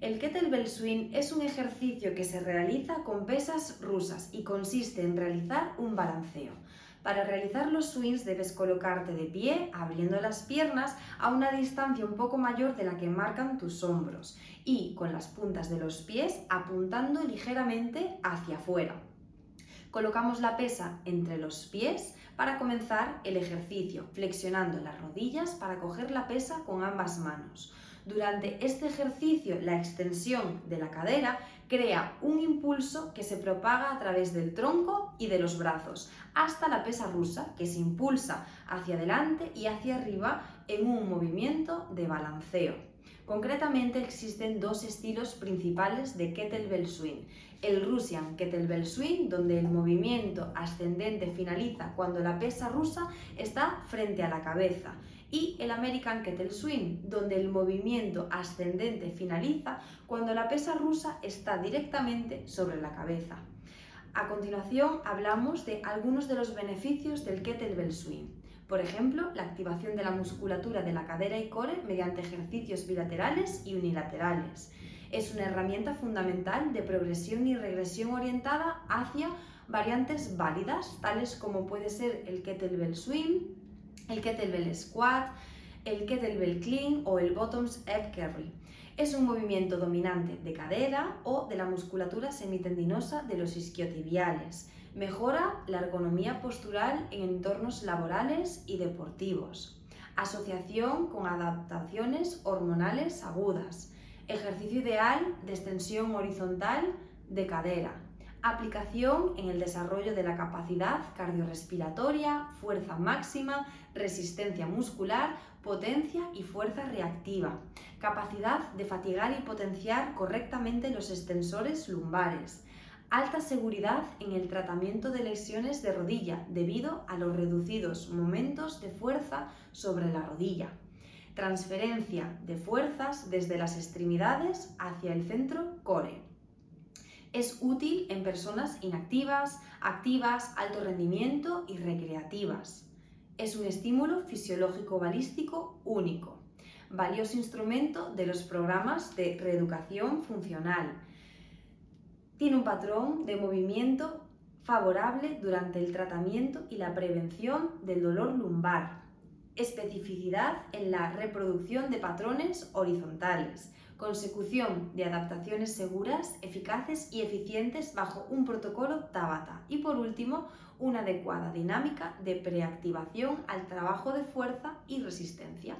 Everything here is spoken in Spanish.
El kettlebell swing es un ejercicio que se realiza con pesas rusas y consiste en realizar un balanceo. Para realizar los swings debes colocarte de pie, abriendo las piernas a una distancia un poco mayor de la que marcan tus hombros y con las puntas de los pies apuntando ligeramente hacia afuera. Colocamos la pesa entre los pies para comenzar el ejercicio, flexionando las rodillas para coger la pesa con ambas manos. Durante este ejercicio, la extensión de la cadera crea un impulso que se propaga a través del tronco y de los brazos, hasta la pesa rusa, que se impulsa hacia adelante y hacia arriba en un movimiento de balanceo. Concretamente existen dos estilos principales de kettlebell swing. El Russian kettlebell swing, donde el movimiento ascendente finaliza cuando la pesa rusa está frente a la cabeza, y el American Kettle Swing, donde el movimiento ascendente finaliza cuando la pesa rusa está directamente sobre la cabeza. A continuación hablamos de algunos de los beneficios del kettlebell swing. Por ejemplo, la activación de la musculatura de la cadera y core mediante ejercicios bilaterales y unilaterales. Es una herramienta fundamental de progresión y regresión orientada hacia variantes válidas, tales como puede ser el kettlebell swing, el kettlebell squat, el kettlebell clean o el bottoms up carry. Es un movimiento dominante de cadera o de la musculatura semitendinosa de los isquiotibiales Mejora la ergonomía postural en entornos laborales y deportivos. Asociación con adaptaciones hormonales agudas. Ejercicio ideal de extensión horizontal de cadera. Aplicación en el desarrollo de la capacidad cardiorrespiratoria, fuerza máxima, resistencia muscular, potencia y fuerza reactiva. Capacidad de fatigar y potenciar correctamente los extensores lumbares alta seguridad en el tratamiento de lesiones de rodilla debido a los reducidos momentos de fuerza sobre la rodilla, transferencia de fuerzas desde las extremidades hacia el centro core. Es útil en personas inactivas, activas, alto rendimiento y recreativas. Es un estímulo fisiológico balístico único, valioso instrumento de los programas de reeducación funcional, tiene un patrón de movimiento favorable durante el tratamiento y la prevención del dolor lumbar. Especificidad en la reproducción de patrones horizontales. Consecución de adaptaciones seguras, eficaces y eficientes bajo un protocolo Tabata. Y por último, una adecuada dinámica de preactivación al trabajo de fuerza y resistencia.